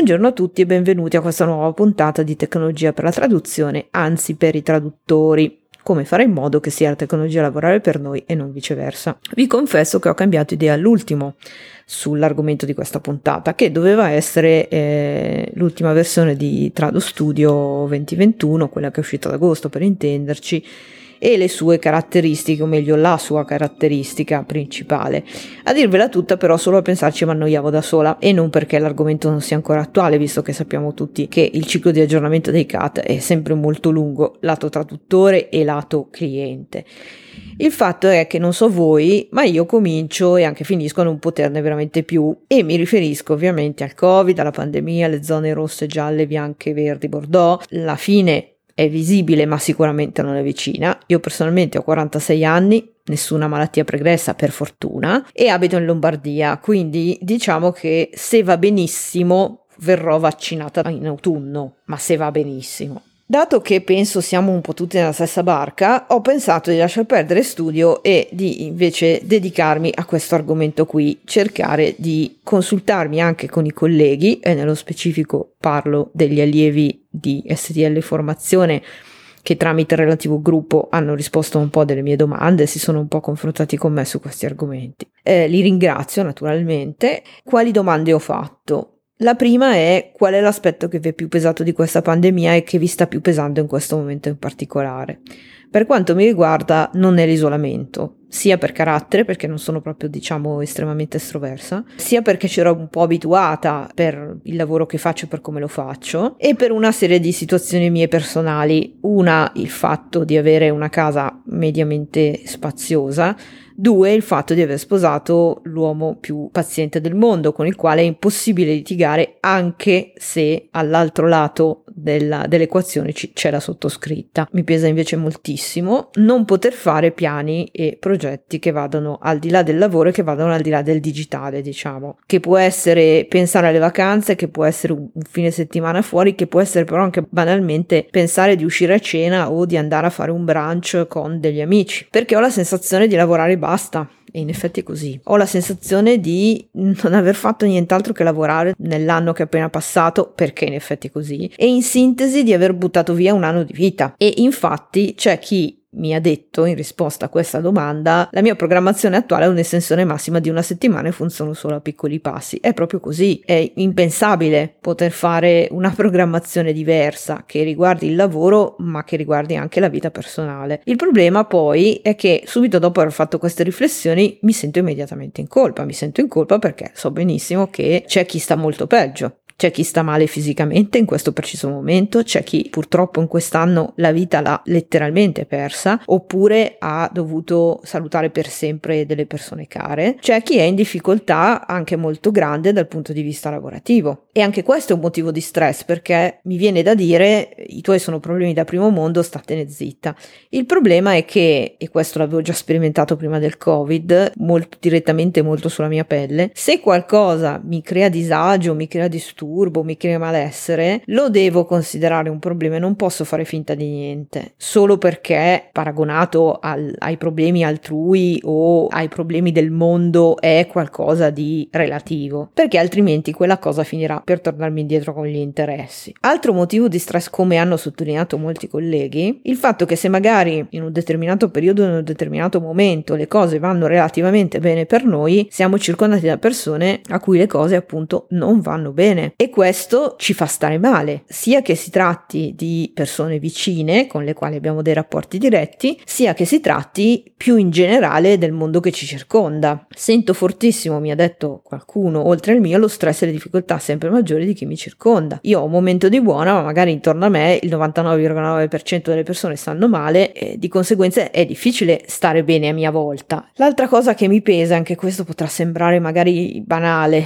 Buongiorno a tutti e benvenuti a questa nuova puntata di Tecnologia per la traduzione, anzi per i traduttori. Come fare in modo che sia la tecnologia a lavorare per noi e non viceversa. Vi confesso che ho cambiato idea all'ultimo sull'argomento di questa puntata, che doveva essere eh, l'ultima versione di Trado Studio 2021, quella che è uscita ad agosto per intenderci e le sue caratteristiche, o meglio la sua caratteristica principale. A dirvela tutta però solo a pensarci mi annoiavo da sola e non perché l'argomento non sia ancora attuale, visto che sappiamo tutti che il ciclo di aggiornamento dei CAT è sempre molto lungo, lato traduttore e lato cliente. Il fatto è che non so voi, ma io comincio e anche finisco a non poterne veramente più e mi riferisco ovviamente al Covid, alla pandemia, alle zone rosse, gialle, bianche, verdi, bordeaux, la fine è visibile ma sicuramente non è vicina. Io personalmente ho 46 anni, nessuna malattia pregressa per fortuna e abito in Lombardia, quindi diciamo che se va benissimo verrò vaccinata in autunno, ma se va benissimo. Dato che penso siamo un po' tutti nella stessa barca, ho pensato di lasciar perdere studio e di invece dedicarmi a questo argomento qui, cercare di consultarmi anche con i colleghi, e nello specifico parlo degli allievi di STL Formazione che tramite il relativo gruppo hanno risposto un po' delle mie domande, si sono un po' confrontati con me su questi argomenti. Eh, li ringrazio naturalmente. Quali domande ho fatto? La prima è qual è l'aspetto che vi è più pesato di questa pandemia e che vi sta più pesando in questo momento in particolare. Per quanto mi riguarda non è l'isolamento, sia per carattere, perché non sono proprio diciamo estremamente estroversa, sia perché c'ero un po' abituata per il lavoro che faccio e per come lo faccio, e per una serie di situazioni mie personali. Una, il fatto di avere una casa mediamente spaziosa, Due, il fatto di aver sposato l'uomo più paziente del mondo, con il quale è impossibile litigare anche se all'altro lato della, dell'equazione c- c'è la sottoscritta. Mi pesa invece moltissimo non poter fare piani e progetti che vadano al di là del lavoro e che vadano al di là del digitale, diciamo. Che può essere pensare alle vacanze, che può essere un, fine settimana fuori, che può essere però anche banalmente pensare di uscire a cena o di andare a fare un brunch con degli amici. Perché ho la sensazione di lavorare basta basta. E in effetti è così. Ho la sensazione di non aver fatto nient'altro che lavorare nell'anno che è appena passato, perché in effetti è così, e in sintesi di aver buttato via un anno di vita. E infatti c'è chi mi ha detto in risposta a questa domanda la mia programmazione attuale è un'estensione massima di una settimana e funziona solo a piccoli passi. È proprio così, è impensabile poter fare una programmazione diversa che riguardi il lavoro ma che riguardi anche la vita personale. Il problema poi è che subito dopo aver fatto queste riflessioni mi sento immediatamente in colpa, mi sento in colpa perché so benissimo che c'è chi sta molto peggio c'è chi sta male fisicamente in questo preciso momento, c'è chi purtroppo in quest'anno la vita l'ha letteralmente persa, oppure ha dovuto salutare per sempre delle persone care, c'è chi è in difficoltà anche molto grande dal punto di vista lavorativo. E anche questo è un motivo di stress perché mi viene da dire i tuoi sono problemi da primo mondo, statene zitta. Il problema è che, e questo l'avevo già sperimentato prima del Covid, molto direttamente molto sulla mia pelle, se qualcosa mi crea disagio, mi crea disturbo, disturbo, mi crea malessere, lo devo considerare un problema e non posso fare finta di niente, solo perché paragonato al, ai problemi altrui o ai problemi del mondo è qualcosa di relativo, perché altrimenti quella cosa finirà per tornarmi indietro con gli interessi. Altro motivo di stress, come hanno sottolineato molti colleghi, il fatto che se magari in un determinato periodo, in un determinato momento, le cose vanno relativamente bene per noi, siamo circondati da persone a cui le cose appunto non vanno bene e questo ci fa stare male, sia che si tratti di persone vicine con le quali abbiamo dei rapporti diretti, sia che si tratti più in generale del mondo che ci circonda. Sento fortissimo, mi ha detto qualcuno, oltre al mio, lo stress e le difficoltà sempre maggiori di chi mi circonda. Io ho un momento di buona, ma magari intorno a me il 99,9% delle persone stanno male e di conseguenza è difficile stare bene a mia volta. L'altra cosa che mi pesa, anche questo potrà sembrare magari banale,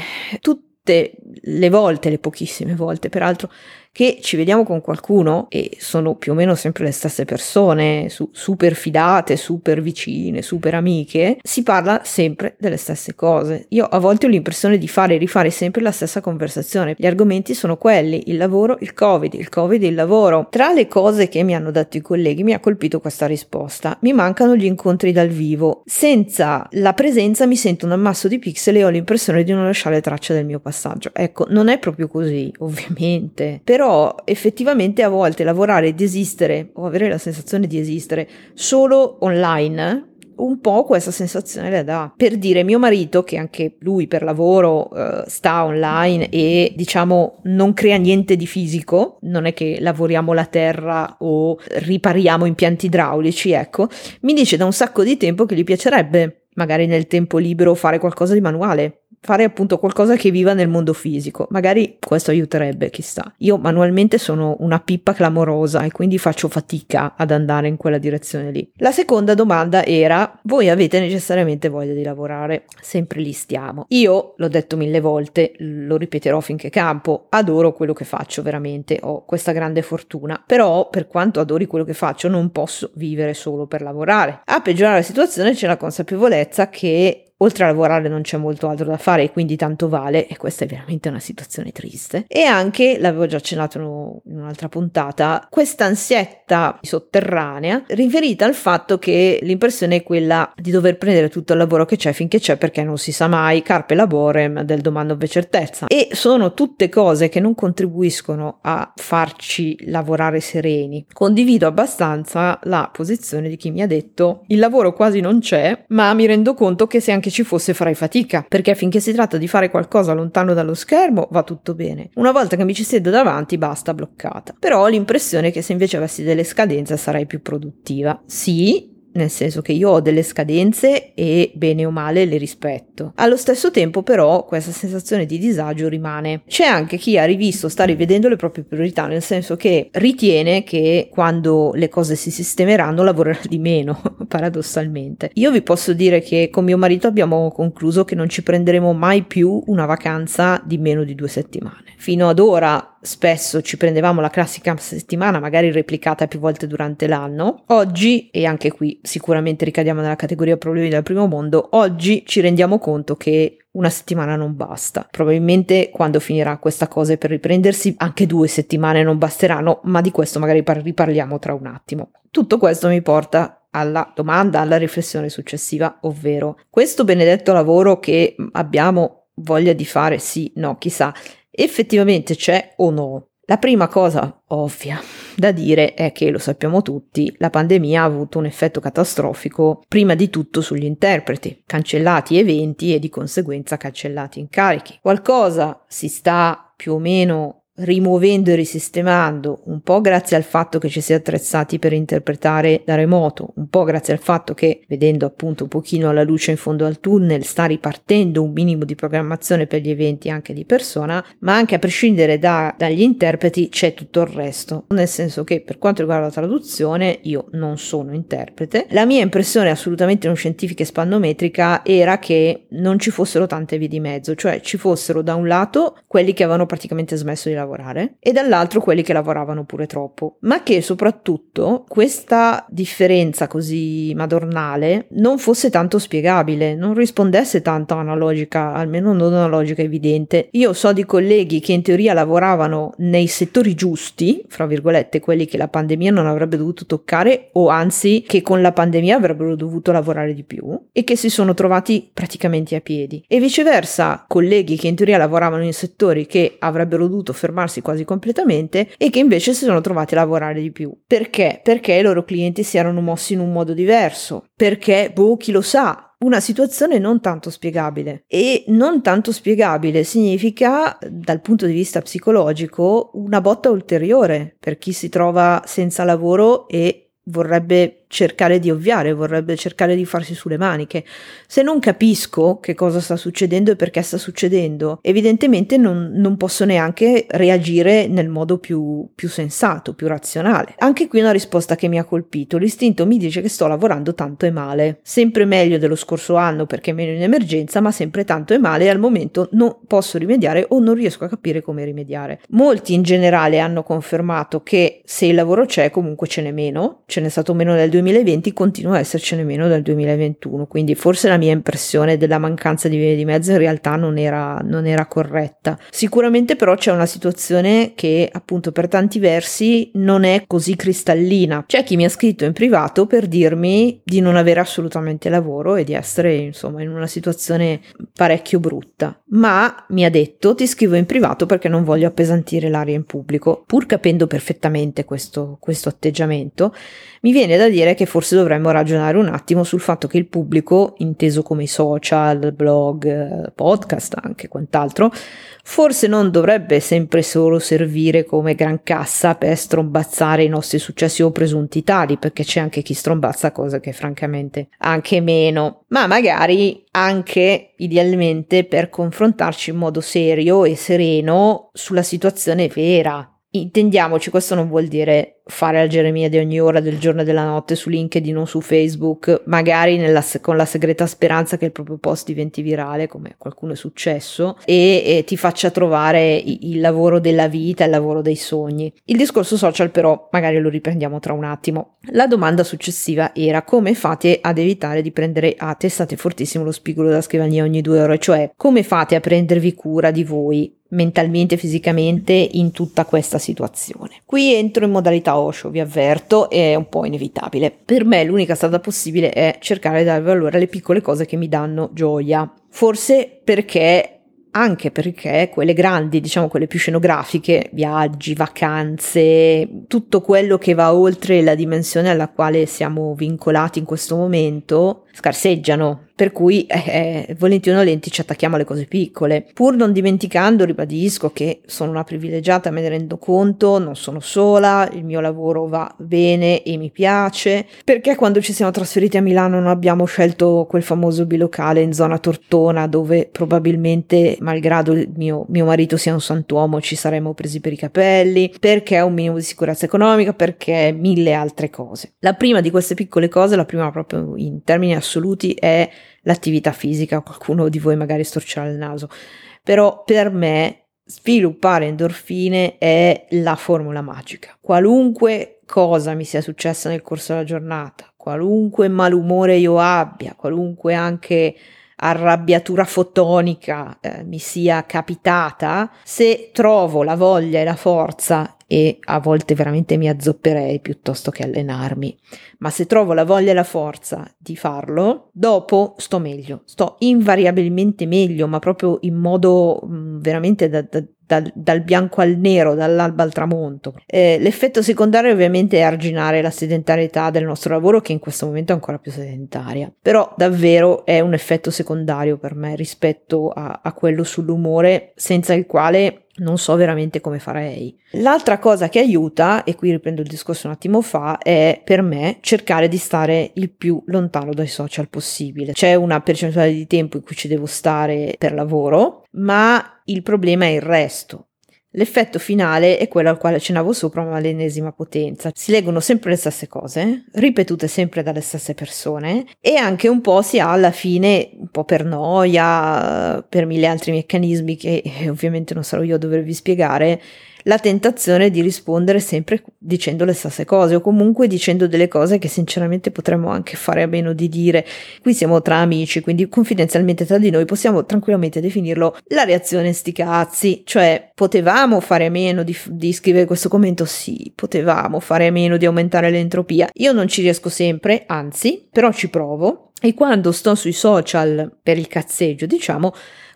tutte le volte, le pochissime volte peraltro, che ci vediamo con qualcuno e sono più o meno sempre le stesse persone, su, super fidate, super vicine, super amiche, si parla sempre delle stesse cose. Io a volte ho l'impressione di fare e rifare sempre la stessa conversazione. Gli argomenti sono quelli, il lavoro, il covid, il covid e il lavoro. Tra le cose che mi hanno detto i colleghi mi ha colpito questa risposta. Mi mancano gli incontri dal vivo. Senza la presenza mi sento un ammasso di pixel e ho l'impressione di non lasciare traccia del mio passaggio. Ecco, non è proprio così, ovviamente, però effettivamente a volte lavorare ed esistere o avere la sensazione di esistere solo online un po' questa sensazione la dà. Per dire, mio marito, che anche lui per lavoro uh, sta online e diciamo non crea niente di fisico, non è che lavoriamo la terra o ripariamo impianti idraulici, ecco, mi dice da un sacco di tempo che gli piacerebbe magari nel tempo libero fare qualcosa di manuale fare appunto qualcosa che viva nel mondo fisico. Magari questo aiuterebbe, chissà. Io manualmente sono una pippa clamorosa e quindi faccio fatica ad andare in quella direzione lì. La seconda domanda era: voi avete necessariamente voglia di lavorare? Sempre lì stiamo. Io l'ho detto mille volte, lo ripeterò finché campo, adoro quello che faccio veramente, ho questa grande fortuna, però per quanto adori quello che faccio non posso vivere solo per lavorare. A peggiorare la situazione c'è la consapevolezza che oltre a lavorare non c'è molto altro da fare e quindi tanto vale e questa è veramente una situazione triste. E anche l'avevo già accennato in un'altra puntata questa ansietta sotterranea riferita al fatto che l'impressione è quella di dover prendere tutto il lavoro che c'è finché c'è perché non si sa mai carpe laborem del domando ove certezza. E sono tutte cose che non contribuiscono a farci lavorare sereni. Condivido abbastanza la posizione di chi mi ha detto il lavoro quasi non c'è ma mi rendo conto che se anche ci fosse farai fatica, perché finché si tratta di fare qualcosa lontano dallo schermo va tutto bene. Una volta che mi ci siedo davanti basta bloccata. Però ho l'impressione che se invece avessi delle scadenze sarai più produttiva. Sì, nel senso che io ho delle scadenze e bene o male le rispetto. Allo stesso tempo però questa sensazione di disagio rimane. C'è anche chi ha rivisto, sta rivedendo le proprie priorità, nel senso che ritiene che quando le cose si sistemeranno lavorerà di meno, paradossalmente. Io vi posso dire che con mio marito abbiamo concluso che non ci prenderemo mai più una vacanza di meno di due settimane. Fino ad ora spesso ci prendevamo la classica settimana, magari replicata più volte durante l'anno. Oggi, e anche qui sicuramente ricadiamo nella categoria problemi del primo mondo, oggi ci rendiamo conto che una settimana non basta. Probabilmente quando finirà questa cosa per riprendersi anche due settimane non basteranno, ma di questo magari riparliamo tra un attimo. Tutto questo mi porta alla domanda, alla riflessione successiva, ovvero questo benedetto lavoro che abbiamo voglia di fare, sì, no, chissà, effettivamente c'è o no? La prima cosa ovvia da dire è che, lo sappiamo tutti, la pandemia ha avuto un effetto catastrofico prima di tutto sugli interpreti, cancellati eventi e di conseguenza cancellati incarichi. Qualcosa si sta più o meno rimuovendo e risistemando, un po' grazie al fatto che ci si è attrezzati per interpretare da remoto, un po' grazie al fatto che, vedendo appunto un pochino la luce in fondo al tunnel, sta ripartendo un minimo di programmazione per gli eventi anche di persona, ma anche a prescindere da, dagli interpreti c'è tutto il resto, nel senso che per quanto riguarda la traduzione io non sono interprete, la mia impressione assolutamente non scientifica e spannometrica era che non ci fossero tante vie di mezzo, cioè ci fossero da un lato quelli che avevano praticamente smesso di lavorare lavorare e dall'altro quelli che lavoravano pure troppo, ma che soprattutto questa differenza così madornale non fosse tanto spiegabile, non rispondesse tanto a una logica, almeno non una logica evidente. Io so di colleghi che in teoria lavoravano nei settori giusti, fra virgolette, quelli che la pandemia non avrebbe dovuto toccare o anzi che con la pandemia avrebbero dovuto lavorare di più e che si sono trovati praticamente a piedi. E viceversa, colleghi che in teoria lavoravano in settori che avrebbero dovuto fermare fermarsi quasi completamente e che invece si sono trovati a lavorare di più. Perché? Perché i loro clienti si erano mossi in un modo diverso. Perché, boh, chi lo sa, una situazione non tanto spiegabile. E non tanto spiegabile significa, dal punto di vista psicologico, una botta ulteriore per chi si trova senza lavoro e vorrebbe cercare di ovviare, vorrebbe cercare di farsi sulle maniche. Se non capisco che cosa sta succedendo e perché sta succedendo, evidentemente non, non posso neanche reagire nel modo più, più sensato, più razionale. Anche qui una risposta che mi ha colpito. L'istinto mi dice che sto lavorando tanto e male. Sempre meglio dello scorso anno perché meno in emergenza, ma sempre tanto e male e al momento non posso rimediare o non riesco a capire come rimediare. Molti in generale hanno confermato che se il lavoro c'è comunque ce n'è meno, ce n'è stato meno nel 2020 2020 continua a essercene meno dal 2021, quindi forse la mia impressione della mancanza di vie di mezzo in realtà non era, non era corretta. Sicuramente però c'è una situazione che appunto per tanti versi non è così cristallina. C'è chi mi ha scritto in privato per dirmi di non avere assolutamente lavoro e di essere insomma in una situazione parecchio brutta, ma mi ha detto ti scrivo in privato perché non voglio appesantire l'aria in pubblico, pur capendo perfettamente questo, questo atteggiamento, mi viene da dire che forse dovremmo ragionare un attimo sul fatto che il pubblico, inteso come social, blog, podcast, anche quant'altro, forse non dovrebbe sempre solo servire come gran cassa per strombazzare i nostri successi o presunti tali, perché c'è anche chi strombazza cose che francamente anche meno, ma magari anche idealmente per confrontarci in modo serio e sereno sulla situazione vera Intendiamoci, questo non vuol dire fare la Geremia di ogni ora del giorno e della notte su LinkedIn o su Facebook, magari nella, con la segreta speranza che il proprio post diventi virale, come qualcuno è successo, e, e ti faccia trovare il, lavoro della vita, il lavoro dei sogni. Il discorso social però magari lo riprendiamo tra un attimo. La domanda successiva era come fate ad evitare di prendere a testate fortissimo lo spigolo della scrivania ogni due ore, cioè come fate a prendervi cura di voi mentalmente e fisicamente in tutta questa situazione. Qui entro in modalità Osho, vi avverto, è un po' inevitabile. Per me l'unica strada possibile è cercare di dare valore alle piccole cose che mi danno gioia. Forse perché anche perché quelle grandi, diciamo quelle più scenografiche, viaggi, vacanze, tutto quello che va oltre la dimensione alla quale siamo vincolati in questo momento, scarseggiano. Per cui, eh, eh, volenti o nolenti, ci attacchiamo alle cose piccole. Pur non dimenticando, ribadisco che sono una privilegiata, me ne rendo conto, non sono sola, il mio lavoro va bene e mi piace. Perché quando ci siamo trasferiti a Milano non abbiamo scelto quel famoso bilocale in zona Tortona, dove probabilmente, malgrado il mio, mio marito sia un santuomo, ci saremmo presi per i capelli, perché un minimo di sicurezza economica, perché mille altre cose. La prima di queste piccole cose, la prima proprio in termini assoluti, è l'attività fisica, qualcuno di voi magari storcerà il naso, però per me sviluppare endorfine è la formula magica. Qualunque cosa mi sia successa nel corso della giornata, qualunque malumore io abbia, qualunque anche arrabbiatura fotonica eh, mi sia capitata, se trovo la voglia e la forza e a volte veramente mi azzopperei piuttosto che allenarmi, ma se trovo la voglia e la forza di farlo, dopo sto meglio, sto invariabilmente meglio, ma proprio in modo mh, mm, veramente da, da, dal, dal, bianco al nero, dall'alba al tramonto. Eh, l'effetto secondario ovviamente è arginare la sedentarietà del nostro lavoro che in questo momento è ancora più sedentaria, però davvero è un effetto secondario per me rispetto a, a quello sull'umore senza il quale non so veramente come farei. L'altra cosa che aiuta, e qui riprendo il discorso un attimo fa, è per me cercare di stare il più lontano dai social possibile. C'è una percentuale di tempo in cui ci devo stare per lavoro, ma il problema è il resto. L'effetto finale è quello al quale accennavo sopra, ma all'ennesima potenza. Si leggono sempre le stesse cose, ripetute sempre dalle stesse persone, e anche un po' si ha alla fine, un po' per noia, per mille altri meccanismi che eh, ovviamente non sarò io a dovervi spiegare, la tentazione di rispondere sempre dicendo le stesse cose o comunque dicendo delle cose che sinceramente potremmo anche fare a meno di dire. Qui siamo tra amici, quindi confidenzialmente tra di noi possiamo tranquillamente definirlo la reazione sti cazzi, cioè potevamo fare a meno di, di scrivere questo commento? Sì, potevamo fare a meno di aumentare l'entropia. Io non ci riesco sempre, anzi, però ci provo e quando sto sui social per il cazzeggio, diciamo,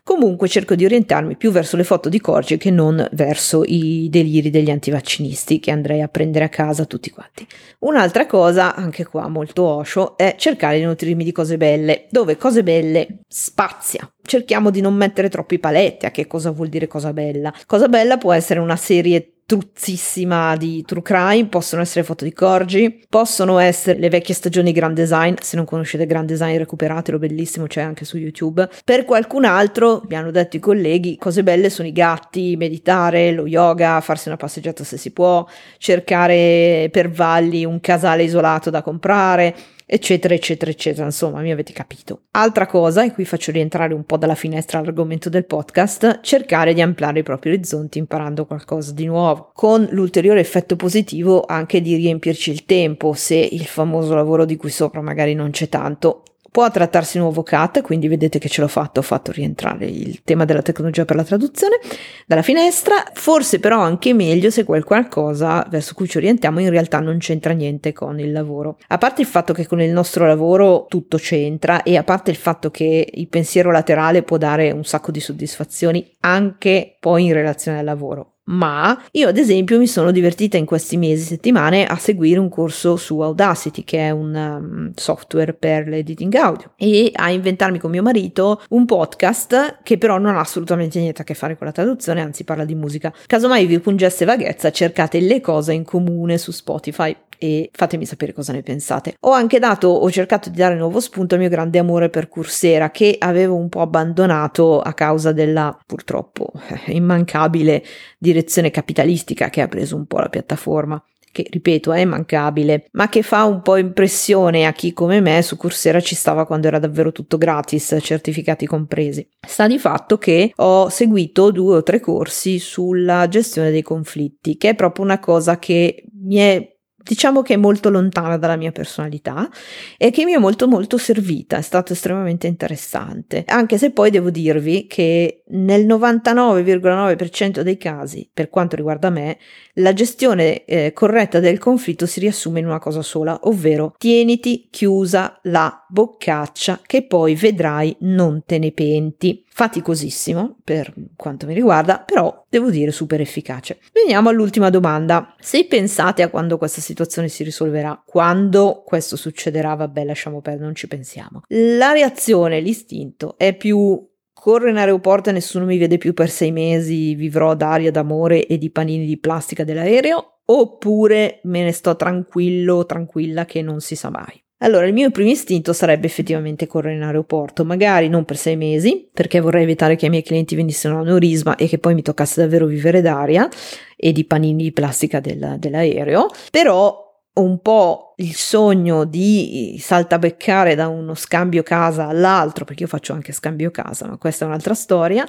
Comunque cerco di orientarmi più verso le foto di Corgi che non verso i deliri degli antivaccinisti che andrei a prendere a casa tutti quanti. Un'altra cosa, anche qua molto osho, è cercare di nutrirmi di cose belle, dove cose belle spazia. Cerchiamo di non mettere troppi paletti a che cosa vuol dire cosa bella. Cosa bella può essere una serie truzzissima di true crime, possono essere foto di Corgi, possono essere le vecchie stagioni Grand Design, se non conoscete Grand Design recuperatelo, bellissimo, c'è anche su YouTube. Per qualcun altro, mi hanno detto i colleghi, cose belle sono i gatti, meditare, lo yoga, farsi una passeggiata se si può, cercare per valli un casale isolato da comprare, eccetera, eccetera, eccetera. Insomma, mi avete capito. Altra cosa, e qui faccio rientrare un po' dalla finestra l'argomento del podcast, cercare di ampliare i propri orizzonti imparando qualcosa di nuovo, con l'ulteriore effetto positivo anche di riempirci il tempo se il famoso lavoro di cui sopra magari non c'è tanto Può trattarsi nuovo cat, quindi vedete che ce l'ho fatto, ho fatto rientrare il tema della tecnologia per la traduzione dalla finestra, forse però anche meglio se quel qualcosa verso cui ci orientiamo in realtà non c'entra niente con il lavoro. A parte il fatto che con il nostro lavoro tutto c'entra e a parte il fatto che il pensiero laterale può dare un sacco di soddisfazioni anche poi in relazione al lavoro ma io ad esempio mi sono divertita in questi mesi, settimane a seguire un corso su Audacity che è un um, software per l'editing audio e a inventarmi con mio marito un podcast che però non ha assolutamente niente a che fare con la traduzione, anzi parla di musica. Casomai vi pungesse vaghezza, cercate le cose in comune su Spotify e fatemi sapere cosa ne pensate. Ho anche dato, ho cercato di dare nuovo spunto al mio grande amore per Coursera che avevo un po' abbandonato a causa della purtroppo immancabile direzione capitalistica che ha preso un po' la piattaforma che ripeto è immancabile, ma che fa un po' impressione a chi come me su Coursera ci stava quando era davvero tutto gratis, certificati compresi. Sta di fatto che ho seguito due o tre corsi sulla gestione dei conflitti, che è proprio una cosa che mi è diciamo che è molto lontana dalla mia personalità e che mi è molto molto servita, è stato estremamente interessante, anche se poi devo dirvi che nel 99,9% dei casi, per quanto riguarda me, la gestione eh, corretta del conflitto si riassume in una cosa sola, ovvero tieniti chiusa la boccaccia che poi vedrai non te ne penti. Faticosissimo per quanto mi riguarda, però devo dire super efficace. Veniamo all'ultima domanda. Se pensate a quando questa situazione si risolverà, quando questo succederà, vabbè, lasciamo perdere, non ci pensiamo. La reazione, l'istinto è più corro in aeroporto e nessuno mi vede più per sei mesi, vivrò d'aria, d'amore e di panini di plastica dell'aereo, oppure me ne sto tranquillo, tranquilla che non si sa mai. Allora, il mio primo istinto sarebbe effettivamente correre in aeroporto, magari non per sei mesi, perché vorrei evitare che i miei clienti venissero a aneurisma e che poi mi toccasse davvero vivere d'aria e di panini di plastica del, dell'aereo, però un po' il sogno di saltabeccare da uno scambio casa all'altro, perché io faccio anche scambio casa, ma questa è un'altra storia,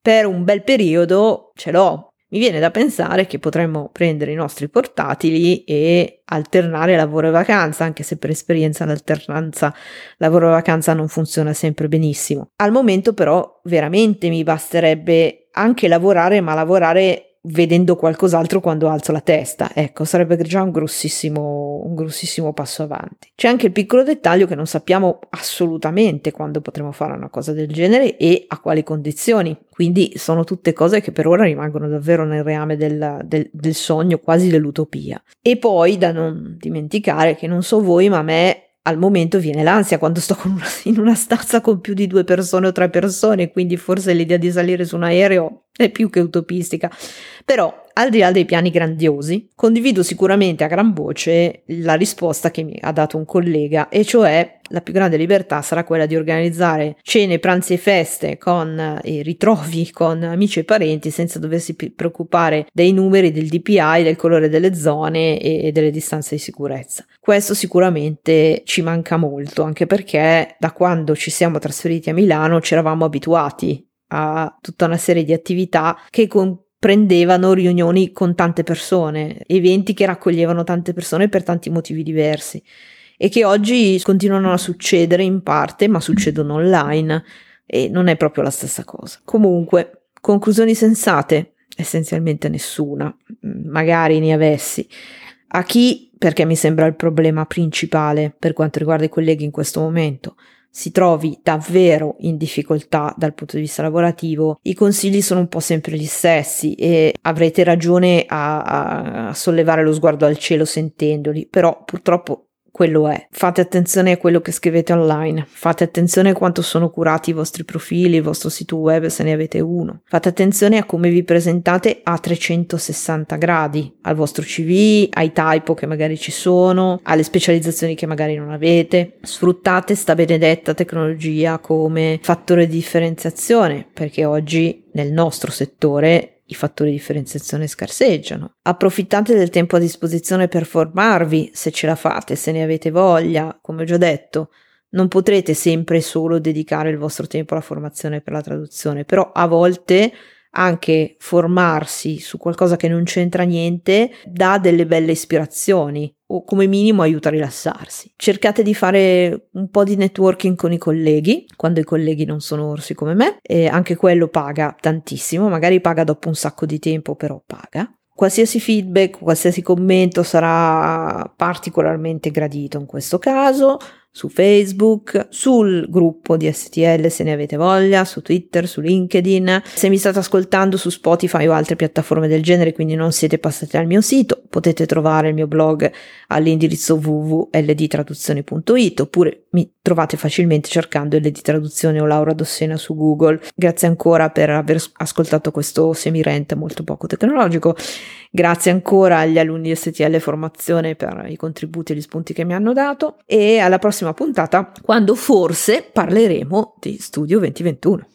per un bel periodo ce l'ho, mi viene da pensare che potremmo prendere i nostri portatili e alternare lavoro e vacanza, anche se per esperienza l'alternanza lavoro e vacanza non funziona sempre benissimo. Al momento però veramente mi basterebbe anche lavorare, ma lavorare vedendo qualcos'altro quando alzo la testa. Ecco, sarebbe già un grossissimo, un grossissimo passo avanti. C'è anche il piccolo dettaglio che non sappiamo assolutamente quando potremo fare una cosa del genere e a quali condizioni. Quindi sono tutte cose che per ora rimangono davvero nel reame del, del, del sogno, quasi dell'utopia. E poi da non dimenticare che non so voi, ma a me al momento viene l'ansia quando sto una, in una stanza con più di due persone o tre persone, quindi forse l'idea di salire su un aereo più che utopistica. Però, al di là dei piani grandiosi, condivido sicuramente a gran voce la risposta che mi ha dato un collega, e cioè la più grande libertà sarà quella di organizzare cene, pranzi e feste con e ritrovi con amici e parenti senza doversi preoccupare dei numeri, del DPI, del colore delle zone e delle distanze di sicurezza. Questo sicuramente ci manca molto, anche perché da quando ci siamo trasferiti a Milano ci eravamo abituati a tutta una serie di attività che comprendevano riunioni con tante persone, eventi che raccoglievano tante persone per tanti motivi diversi e che oggi continuano a succedere in parte, ma succedono online e non è proprio la stessa cosa. Comunque, conclusioni sensate? Essenzialmente nessuna, magari ne avessi. A chi, perché mi sembra il problema principale per quanto riguarda i colleghi in questo momento, si trovi davvero in difficoltà dal punto di vista lavorativo, i consigli sono un po' sempre gli stessi e avrete ragione a, a, sollevare lo sguardo al cielo sentendoli, però purtroppo quello è. Fate attenzione a quello che scrivete online, fate attenzione a quanto sono curati i vostri profili, il vostro sito web se ne avete uno. Fate attenzione a come vi presentate a 360 gradi, al vostro CV, ai typo che magari ci sono, alle specializzazioni che magari non avete. Sfruttate sta benedetta tecnologia come fattore di differenziazione, perché oggi nel nostro settore i fattori di differenziazione scarseggiano. Approfittate del tempo a disposizione per formarvi, se ce la fate, se ne avete voglia, come ho già detto. Non potrete sempre solo dedicare il vostro tempo alla formazione per la traduzione, però a volte anche formarsi su qualcosa che non c'entra niente dà delle belle ispirazioni o come minimo aiuta a rilassarsi. Cercate di fare un po' di networking con i colleghi, quando i colleghi non sono orsi come me, e anche quello paga tantissimo, magari paga dopo un sacco di tempo, però paga. Qualsiasi feedback, qualsiasi commento sarà particolarmente gradito in questo caso su Facebook, sul gruppo di STL se ne avete voglia, su Twitter, su LinkedIn. Se mi state ascoltando su Spotify o altre piattaforme del genere, quindi non siete passati al mio sito, potete trovare il mio blog all'indirizzo www.ldtraduzioni.it oppure mi trovate facilmente cercando LD Traduzione o Laura Dossena su Google. Grazie ancora per aver ascoltato questo semirente molto poco tecnologico. Grazie ancora agli alunni di STL Formazione per i contributi e gli spunti che mi hanno dato e alla prossima puntata quando forse parleremo di Studio 2021.